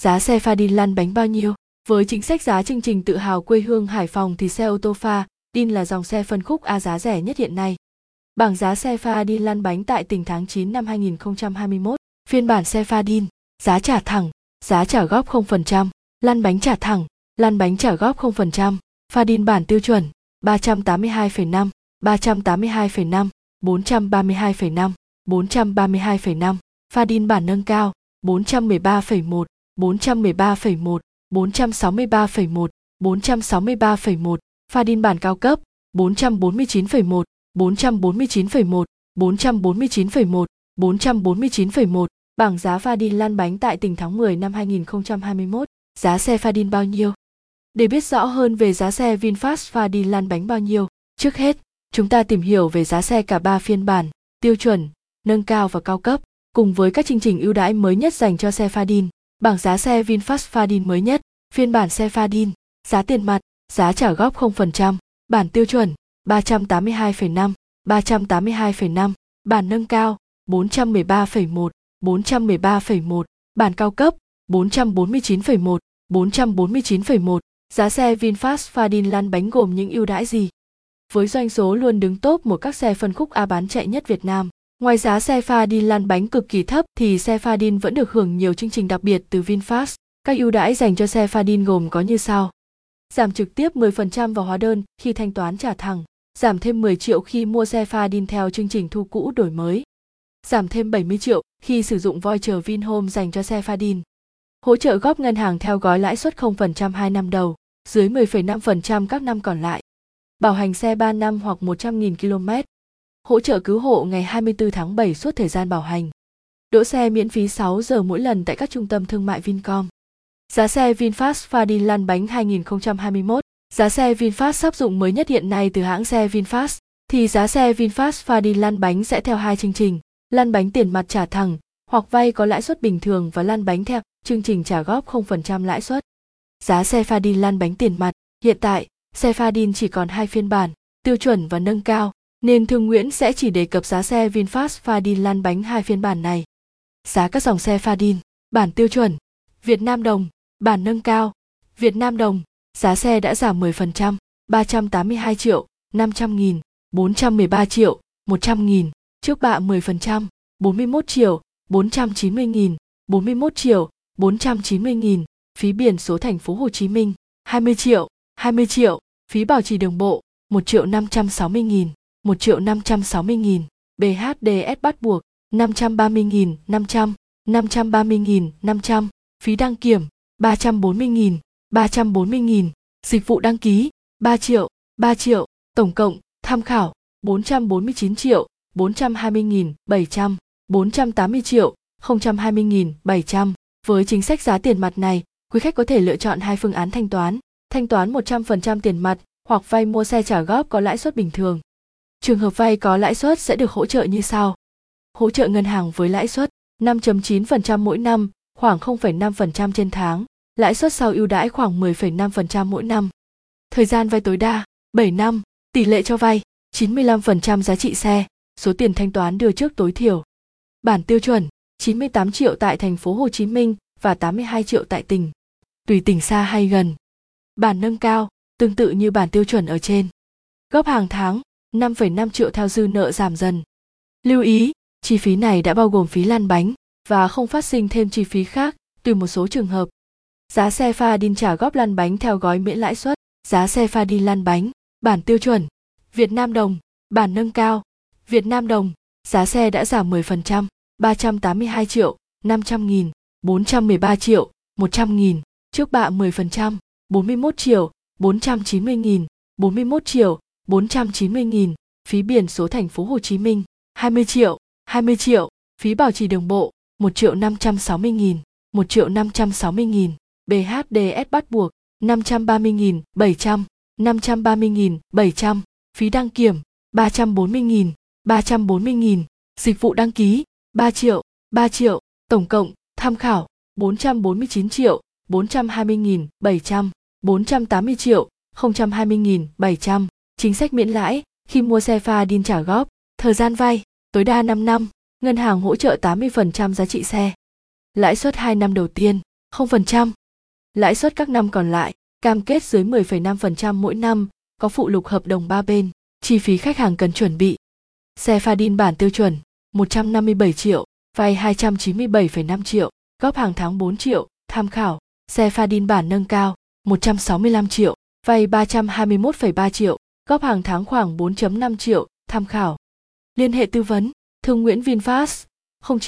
giá xe pha đin lăn bánh bao nhiêu? Với chính sách giá chương trình tự hào quê hương Hải Phòng thì xe ô tô pha đin là dòng xe phân khúc A giá rẻ nhất hiện nay. Bảng giá xe pha đin lăn bánh tại tỉnh tháng 9 năm 2021, phiên bản xe pha đin, giá trả thẳng, giá trả góp 0%, lăn bánh trả thẳng, lăn bánh trả góp 0%, pha đin bản tiêu chuẩn 382,5, 382,5, 432,5, 432,5, pha đin bản nâng cao 413,1, 413,1, 463,1, 463,1, pha đin bản cao cấp 449,1, 449,1, 449,1, 449,1, bảng giá pha đin lan bánh tại tỉnh tháng 10 năm 2021, giá xe pha đin bao nhiêu? Để biết rõ hơn về giá xe VinFast pha đin lan bánh bao nhiêu, trước hết, chúng ta tìm hiểu về giá xe cả ba phiên bản, tiêu chuẩn, nâng cao và cao cấp, cùng với các chương trình ưu đãi mới nhất dành cho xe pha đin. Bảng giá xe VinFast Fadin mới nhất, phiên bản xe Fadin, giá tiền mặt, giá trả góp 0%, bản tiêu chuẩn 382,5, 382,5, bản nâng cao 413,1, 413,1, bản cao cấp 449,1, 449,1. Giá xe VinFast Fadin lăn bánh gồm những ưu đãi gì? Với doanh số luôn đứng top một các xe phân khúc A bán chạy nhất Việt Nam, ngoài giá xe Fadin lăn bánh cực kỳ thấp thì xe Fadin vẫn được hưởng nhiều chương trình đặc biệt từ VinFast. Các ưu đãi dành cho xe Fadin gồm có như sau. Giảm trực tiếp 10% vào hóa đơn khi thanh toán trả thẳng, giảm thêm 10 triệu khi mua xe Fadin theo chương trình thu cũ đổi mới. Giảm thêm 70 triệu khi sử dụng voucher Vinhome dành cho xe Fadin hỗ trợ góp ngân hàng theo gói lãi suất 0% 2 năm đầu, dưới 10,5% các năm còn lại. Bảo hành xe 3 năm hoặc 100.000 km. Hỗ trợ cứu hộ ngày 24 tháng 7 suốt thời gian bảo hành. Đỗ xe miễn phí 6 giờ mỗi lần tại các trung tâm thương mại Vincom. Giá xe VinFast Fadin lăn bánh 2021 Giá xe VinFast sắp dụng mới nhất hiện nay từ hãng xe VinFast thì giá xe VinFast Fadin lăn bánh sẽ theo hai chương trình, lăn bánh tiền mặt trả thẳng hoặc vay có lãi suất bình thường và lăn bánh theo chương trình trả góp 0% lãi suất. Giá xe Fadin lăn bánh tiền mặt, hiện tại, xe Fadin chỉ còn hai phiên bản, tiêu chuẩn và nâng cao, nên Thương Nguyễn sẽ chỉ đề cập giá xe VinFast Fadin lăn bánh hai phiên bản này. Giá các dòng xe Fadin, bản tiêu chuẩn, Việt Nam đồng, bản nâng cao, Việt Nam đồng, giá xe đã giảm 10%, 382 triệu, 500 nghìn, 413 triệu, 100 nghìn, trước bạ 10%, 41 triệu, 490 nghìn, 41 triệu, 490 nghìn, phí biển số thành phố Hồ Chí Minh, 20 triệu, 20 triệu, phí bảo trì đường bộ, 1 triệu 560 nghìn, 1 triệu 560 nghìn, BHDS bắt buộc, 530 nghìn, 500, 530 nghìn, 500, phí đăng kiểm, 340 nghìn, 340 nghìn, dịch vụ đăng ký, 3 triệu, 3 triệu, tổng cộng, tham khảo, 449 triệu, 420 nghìn, 700, 480 triệu, 020 nghìn, 700. Với chính sách giá tiền mặt này, quý khách có thể lựa chọn hai phương án thanh toán, thanh toán 100% tiền mặt hoặc vay mua xe trả góp có lãi suất bình thường. Trường hợp vay có lãi suất sẽ được hỗ trợ như sau. Hỗ trợ ngân hàng với lãi suất 5.9% mỗi năm, khoảng 0,5% trên tháng, lãi suất sau ưu đãi khoảng 10,5% mỗi năm. Thời gian vay tối đa 7 năm, tỷ lệ cho vay 95% giá trị xe, số tiền thanh toán đưa trước tối thiểu. Bản tiêu chuẩn 98 triệu tại thành phố Hồ Chí Minh và 82 triệu tại tỉnh, tùy tỉnh xa hay gần. Bản nâng cao, tương tự như bản tiêu chuẩn ở trên. Góp hàng tháng, 5,5 triệu theo dư nợ giảm dần. Lưu ý, chi phí này đã bao gồm phí lăn bánh và không phát sinh thêm chi phí khác tùy một số trường hợp. Giá xe pha đin trả góp lăn bánh theo gói miễn lãi suất, giá xe pha đin lăn bánh, bản tiêu chuẩn, Việt Nam đồng, bản nâng cao, Việt Nam đồng, giá xe đã giảm 10%. 382 triệu, 500 nghìn, 413 triệu, 100 nghìn, trước bạ 10%, 41 triệu, 490 nghìn, 41 triệu, 490.000, phí biển số thành phố Hồ Chí Minh, 20 triệu, 20 triệu, phí bảo trì đường bộ, 1 triệu 560 nghìn, 1 triệu 560 nghìn, BHDS bắt buộc, 530 nghìn, 700, 530 nghìn, 700, phí đăng kiểm, 340 nghìn, 340 nghìn, dịch vụ đăng ký, 3 triệu, 3 triệu, tổng cộng, tham khảo, 449 triệu, 420 nghìn, 700, 480 triệu, 020 nghìn, 700, chính sách miễn lãi, khi mua xe pha đin trả góp, thời gian vay, tối đa 5 năm, ngân hàng hỗ trợ 80% giá trị xe. Lãi suất 2 năm đầu tiên, 0%. Lãi suất các năm còn lại, cam kết dưới 10,5% mỗi năm, có phụ lục hợp đồng ba bên, chi phí khách hàng cần chuẩn bị. Xe pha đin bản tiêu chuẩn, 157 triệu, vay 297,5 triệu, góp hàng tháng 4 triệu, tham khảo. Xe pha đin bản nâng cao, 165 triệu, vay 321,3 triệu, góp hàng tháng khoảng 4.5 triệu, tham khảo. Liên hệ tư vấn, Thương Nguyễn VinFast